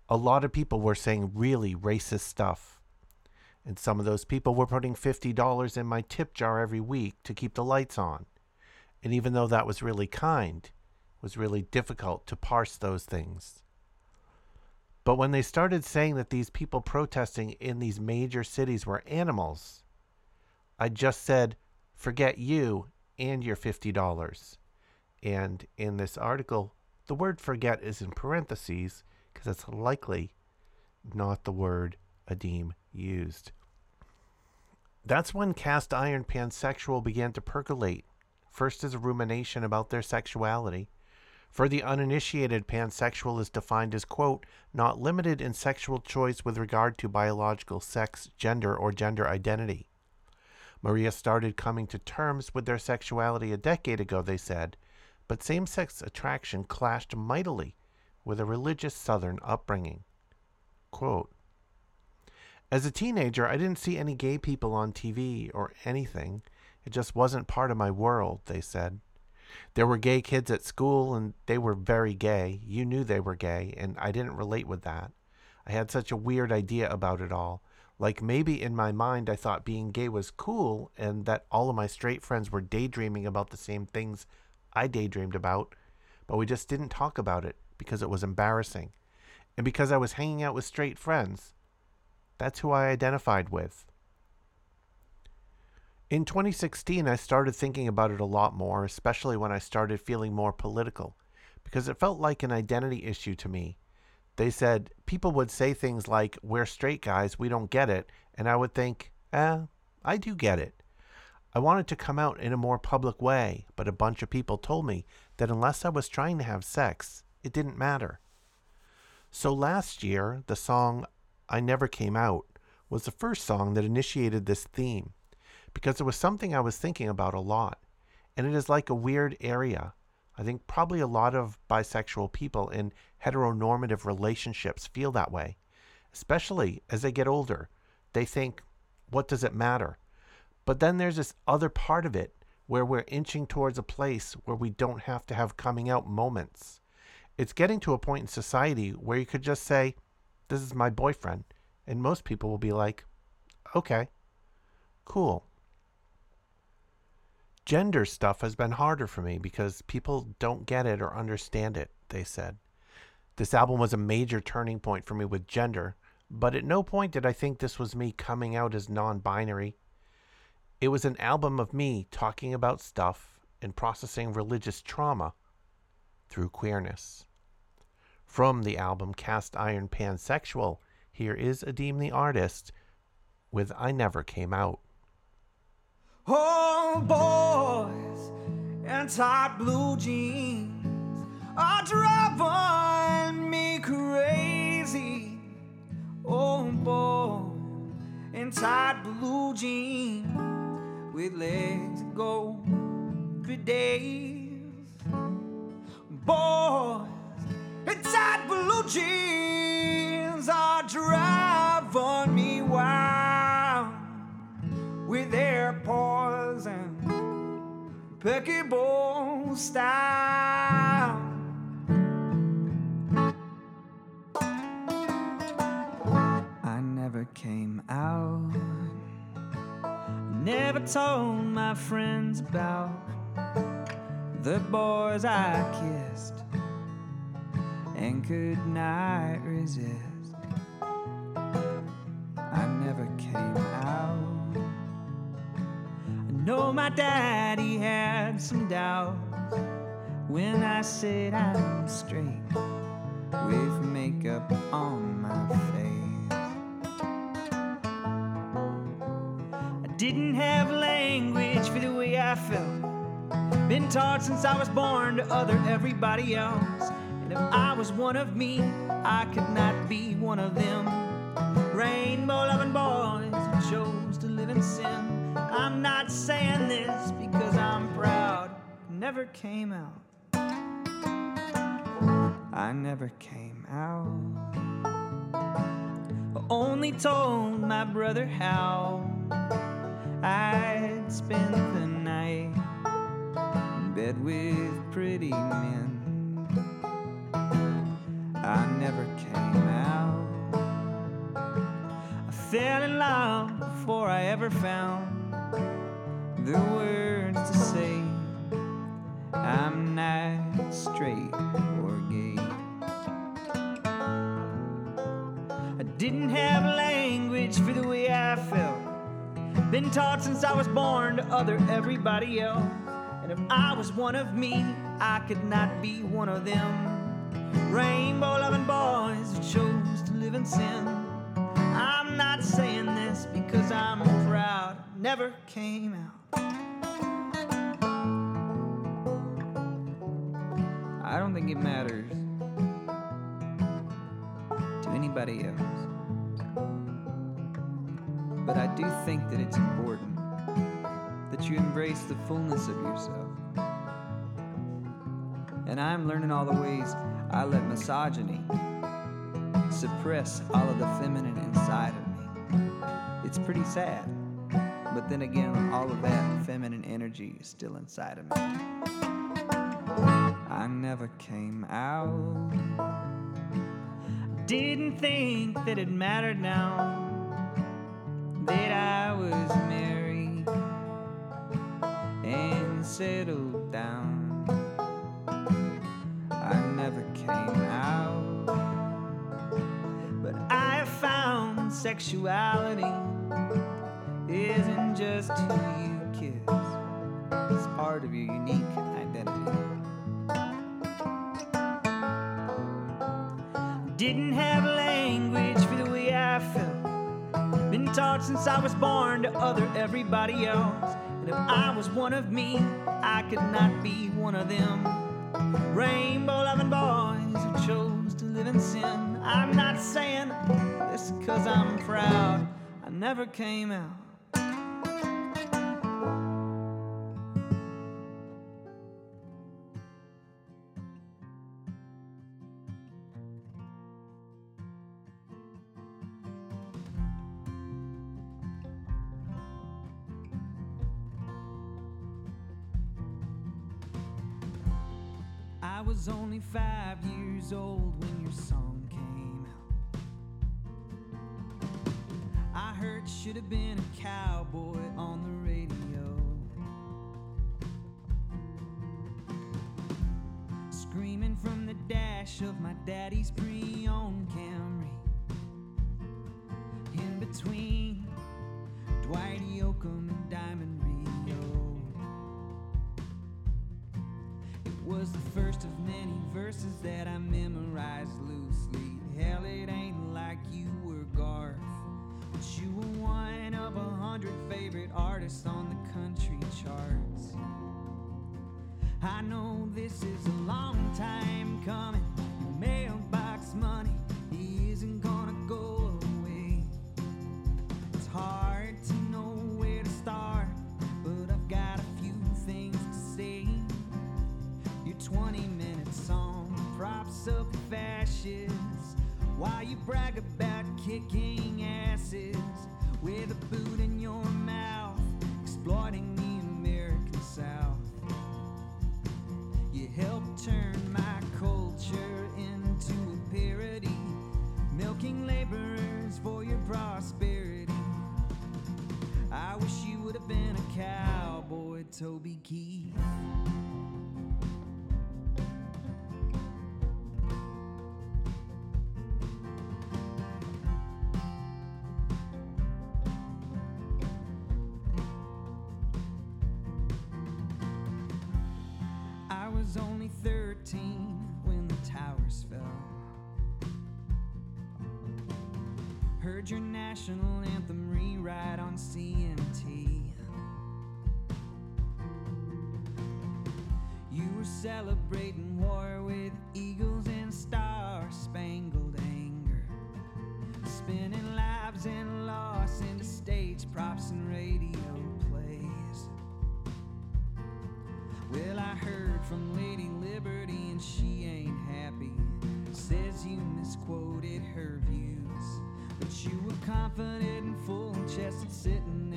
A lot of people were saying really racist stuff. And some of those people were putting $50 in my tip jar every week to keep the lights on. And even though that was really kind, it was really difficult to parse those things. But when they started saying that these people protesting in these major cities were animals, I just said, forget you and your $50. And in this article, the word forget is in parentheses because it's likely not the word Adeem used. That's when cast iron pansexual began to percolate, first as a rumination about their sexuality, for the uninitiated, pansexual is defined as, quote, not limited in sexual choice with regard to biological sex, gender, or gender identity. Maria started coming to terms with their sexuality a decade ago, they said, but same sex attraction clashed mightily with a religious Southern upbringing. Quote, As a teenager, I didn't see any gay people on TV or anything. It just wasn't part of my world, they said. There were gay kids at school, and they were very gay. You knew they were gay, and I didn't relate with that. I had such a weird idea about it all. Like maybe in my mind, I thought being gay was cool, and that all of my straight friends were daydreaming about the same things I daydreamed about. but we just didn't talk about it because it was embarrassing. And because I was hanging out with straight friends. That's who I identified with. In 2016, I started thinking about it a lot more, especially when I started feeling more political, because it felt like an identity issue to me. They said people would say things like, We're straight guys, we don't get it. And I would think, Eh, I do get it. I wanted to come out in a more public way, but a bunch of people told me that unless I was trying to have sex, it didn't matter. So last year, the song I Never Came Out was the first song that initiated this theme because it was something I was thinking about a lot. And it is like a weird area. I think probably a lot of bisexual people in heteronormative relationships feel that way, especially as they get older. They think, what does it matter? But then there's this other part of it where we're inching towards a place where we don't have to have coming out moments. It's getting to a point in society where you could just say, This is my boyfriend. And most people will be like, Okay, cool. Gender stuff has been harder for me because people don't get it or understand it, they said. This album was a major turning point for me with gender, but at no point did I think this was me coming out as non binary. It was an album of me talking about stuff and processing religious trauma through queerness. From the album Cast Iron Pansexual, here is Adeem the Artist with I Never Came Out. Oh, boys and tight blue jeans are driving me crazy. Oh, boy in tight blue jeans with legs that go for days. Boys in tight blue jeans are driving me wild with their poison bone style. I never came out, never told my friends about the boys I kissed and could not resist. I never came know my daddy had some doubts when I said I'm straight with makeup on my face. I didn't have language for the way I felt. Been taught since I was born to other everybody else. And if I was one of me, I could not be one of them. Rainbow loving boys who chose to live in sin. I'm not saying this because I'm proud. Never came out. I never came out. Only told my brother how I'd spend the night in bed with pretty men. I never came out. I fell in love before I ever found the words to say. I'm not straight or gay. I didn't have language for the way I felt. Been taught since I was born to other everybody else. And if I was one of me, I could not be one of them. Rainbow loving boys who chose to live in sin. I'm not saying this because I'm proud. Never came out. I don't think it matters to anybody else. But I do think that it's important that you embrace the fullness of yourself. And I'm learning all the ways I let misogyny suppress all of the feminine inside of me. It's pretty sad. But then again, all of that feminine energy is still inside of me. I never came out. Didn't think that it mattered now that I was married and settled down. I never came out, but I found sexuality isn't just who you kiss, it's part of your unique identity. Didn't have language for the way I felt. Been taught since I was born to other everybody else. And if I was one of me, I could not be one of them. Rainbow loving boys who chose to live in sin. I'm not saying this cause I'm proud. I never came out. 25 years old when your song came out. I heard should have been a cowboy on the radio. Screaming from the dash of my daddy's pre owned Camry. In between Dwight Yoakam and Diamond was the first of many verses that I memorized loosely. Hell, it ain't like you were Garth, but you were one of a hundred favorite artists on the country charts. I know this is a long time coming. Mailbox money he isn't gonna go while you brag about kicking Heard your national anthem rewrite on CMT. You were celebrating confident and full chested sitting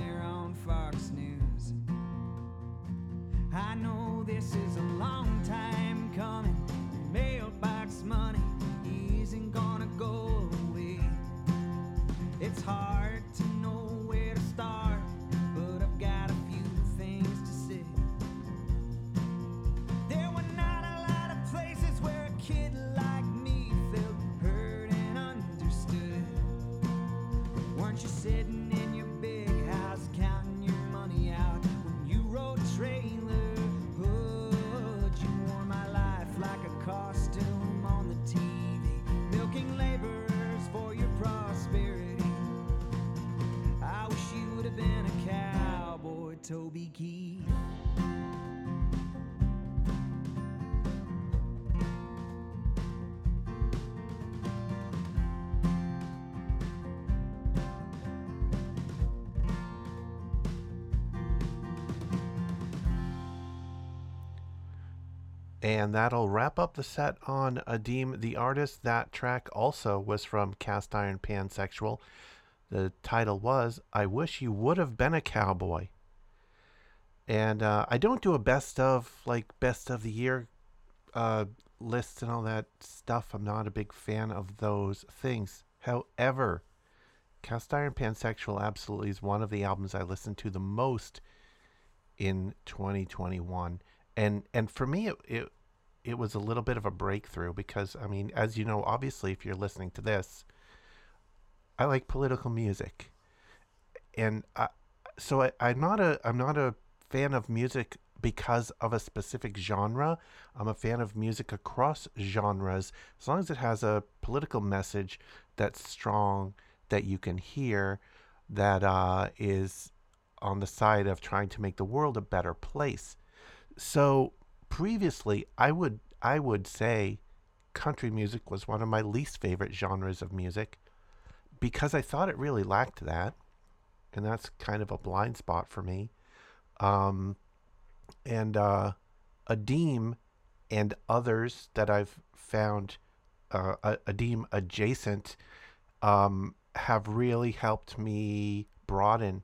And that'll wrap up the set on Adeem the artist. That track also was from Cast Iron Pansexual. The title was I Wish You Would Have Been a Cowboy. And uh, I don't do a best of, like, best of the year uh, lists and all that stuff. I'm not a big fan of those things. However, Cast Iron Pansexual absolutely is one of the albums I listened to the most in 2021 and and for me it, it it was a little bit of a breakthrough because I mean as you know obviously if you're listening to this I like political music, and I, so I, I'm not a I'm not a fan of music because of a specific genre. I'm a fan of music across genres as long as it has a political message that's strong that you can hear that uh, is on the side of trying to make the world a better place. So previously, I would I would say country music was one of my least favorite genres of music because I thought it really lacked that, and that's kind of a blind spot for me. Um, and uh, Adeem and others that I've found uh, Adeem adjacent um, have really helped me broaden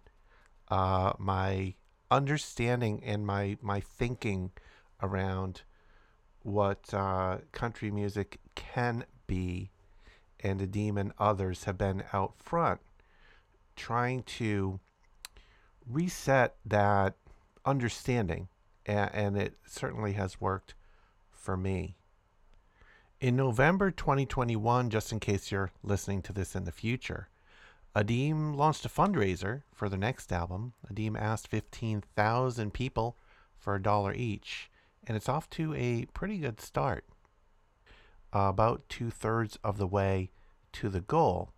uh, my understanding and my my thinking around what uh, country music can be, and Adeem and others have been out front trying to reset that understanding, and, and it certainly has worked for me. In November 2021, just in case you're listening to this in the future, Adeem launched a fundraiser for their next album. Adeem asked 15,000 people for a dollar each, and it's off to a pretty good start. Uh, about two thirds of the way to the goal.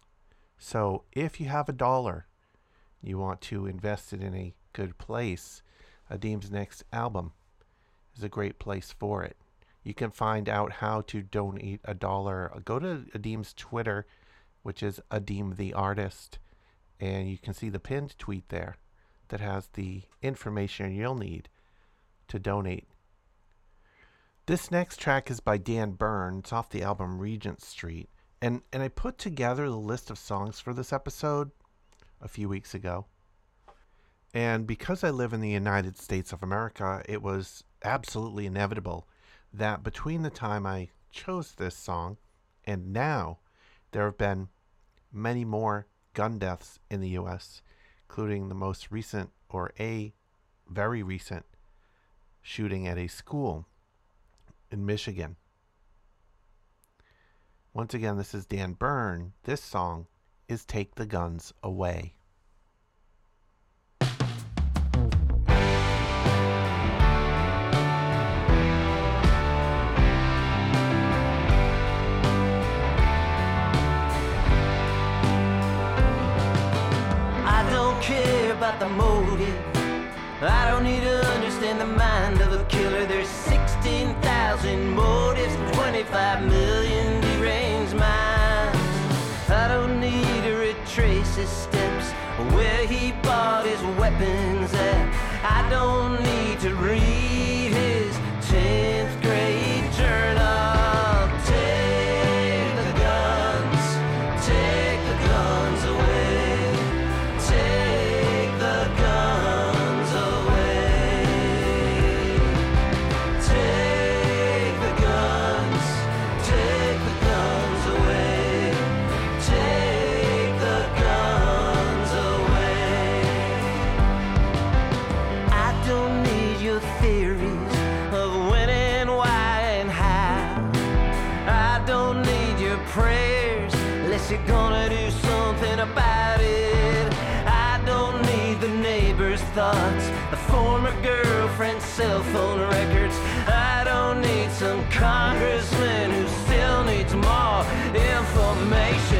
So if you have a dollar, you want to invest it in a good place, Adeem's next album is a great place for it. You can find out how to donate a dollar. Go to Adeem's Twitter, which is Adeem the Artist, and you can see the pinned tweet there that has the information you'll need to donate. This next track is by Dan Byrne. It's off the album Regent Street. And and I put together the list of songs for this episode a few weeks ago. And because I live in the United States of America, it was absolutely inevitable that between the time I chose this song and now, there have been many more gun deaths in the US, including the most recent or a very recent shooting at a school in Michigan. Once again, this is Dan Byrne. This song is Take the Guns Away. I don't care about the motive. I don't need to understand the mind motives, 25 million deranged minds. I don't need to retrace his steps, where he bought his weapons at. I don't gonna do something about it. I don't need the neighbor's thoughts, the former girlfriend's cell phone records. I don't need some congressman who still needs more information.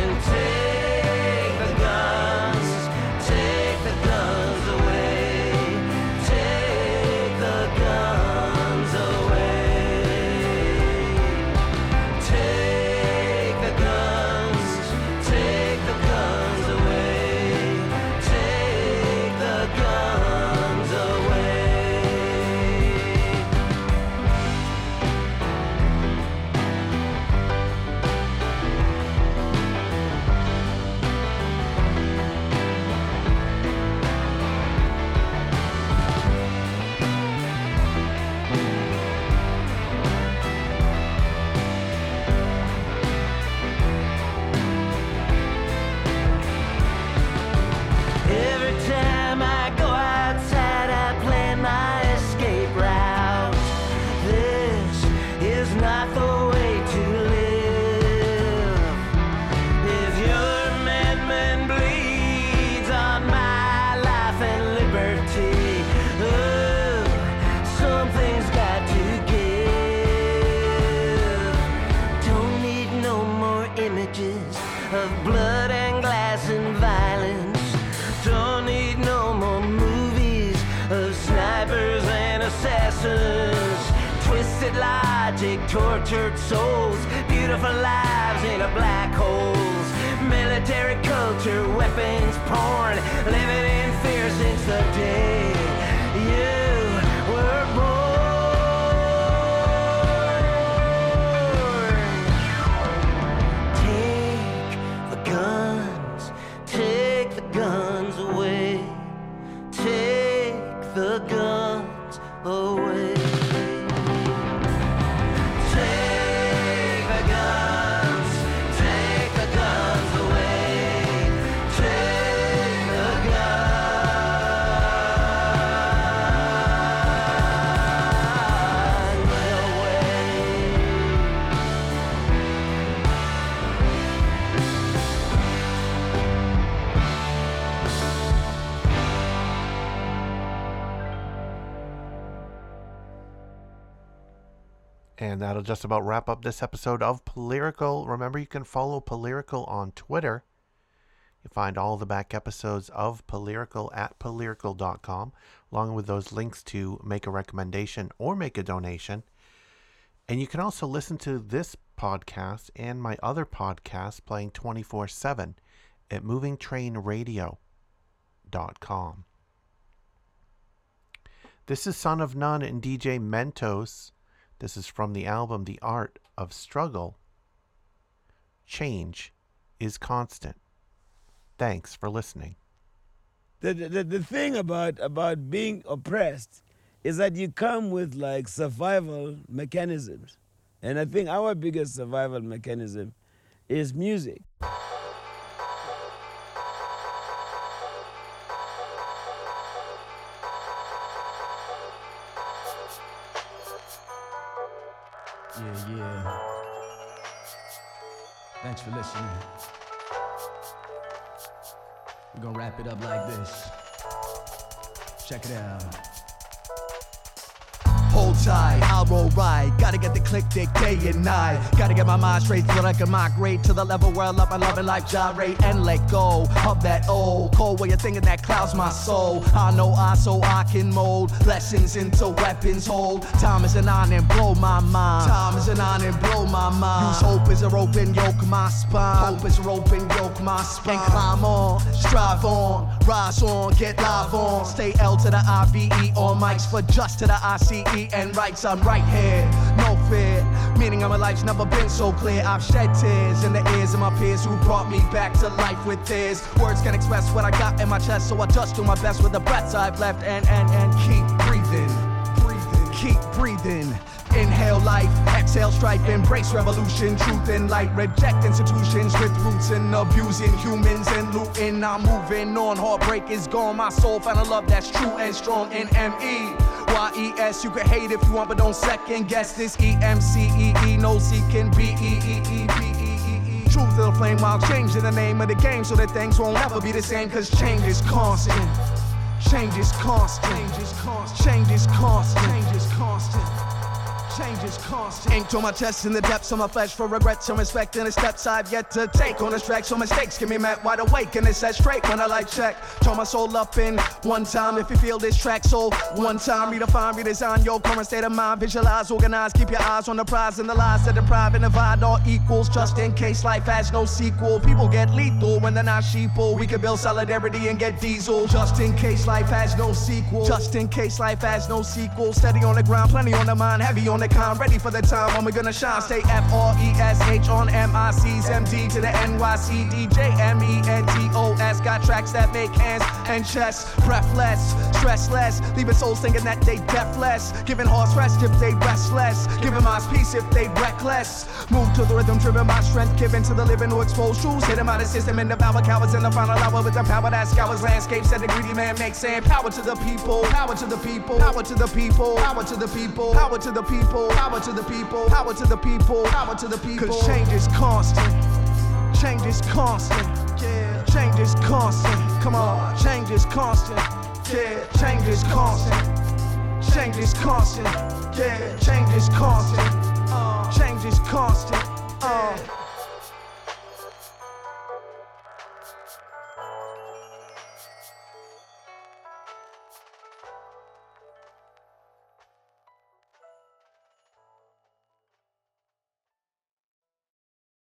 And that'll just about wrap up this episode of Polyrical. Remember, you can follow Polyrical on Twitter. You find all the back episodes of Polyrical at polyrical.com, along with those links to make a recommendation or make a donation. And you can also listen to this podcast and my other podcast playing 24 7 at movingtrainradio.com. This is Son of None and DJ Mentos. This is from the album The Art of Struggle. Change is constant. Thanks for listening. the, the, the thing about about being oppressed is that you come with like survival mechanisms and i think our biggest survival mechanism is music Listening. We're gonna wrap it up like this. Check it out. Hold tight, I'll roll right. Gotta get the click dick day and night. Gotta get my mind straight so that I can migrate to the level where I love my loving life gyrate and let go of that old cold way of thinking that clouds my soul. I know I so I can mold lessons into weapons hold. Time is an on and blow my mind. Time is an on and blow my mind. Use hope as a rope and yoke my spine. Hope as a rope and yoke my spine. And climb on, strive on, rise on, get live on. Stay L to the IVE on mics for just to the And rights. I'm right here, no fear. Meaning of my life's never been so clear. I've shed tears in the ears of my peers who brought me back to life with tears. Words can express what I got in my chest, so I just do my best with the breaths I've left and and and keep breathing, breathing, keep breathing. Inhale life, exhale strife, embrace revolution, truth and light. Reject institutions with roots in abusing humans and looting. I'm moving on, heartbreak is gone. My soul found a love that's true and strong in M-E. Y-E-S, you can hate if you want, but don't second guess this E-M-C-E-E. No seeking B-E-E-E-B-E-E-E. Truth of the flame while changing the name of the game so that things won't ever be the same, cause change is constant. Change is constant. Change is constant. Change is constant. Change is constant. Change is constant. Ink to my chest in the depths of my flesh for regrets and respect and the steps I've yet to take on this track. So mistakes can be met wide awake and it's set straight when I light check. Turn my soul up in one time if you feel this track. So one time redefine, redesign your current state of mind. Visualize, organize, keep your eyes on the prize and the lies that deprive and divide all equals. Just in case life has no sequel. People get lethal when they're not sheeple. We can build solidarity and get diesel. Just in case life has no sequel. Just in case life has no sequel. Steady on the ground, plenty on the mind, heavy on the con. Ready for the time when we're gonna shine. Stay F R E S H on M I C's M D to the N Y C D J M E N T O S. Got tracks that make hands and chest breathless, stressless. Leaving souls thinking that they deathless. Giving hearts rest if they restless. Giving minds peace if they reckless. Move to the rhythm driven by strength given to the living who expose truths. Hit 'em out of system and devour cowards in the final hour with the power that scours landscapes that the greedy man makes saying power to the people, power to the people, power to the people, power to the people, power to the people, people, power to the people, power to the people, power to the people. Cause change is constant, change is constant, yeah. Change is constant, come on, change is constant, yeah. Change is constant, change is constant, yeah. Change is constant, uh. change is constant, uh.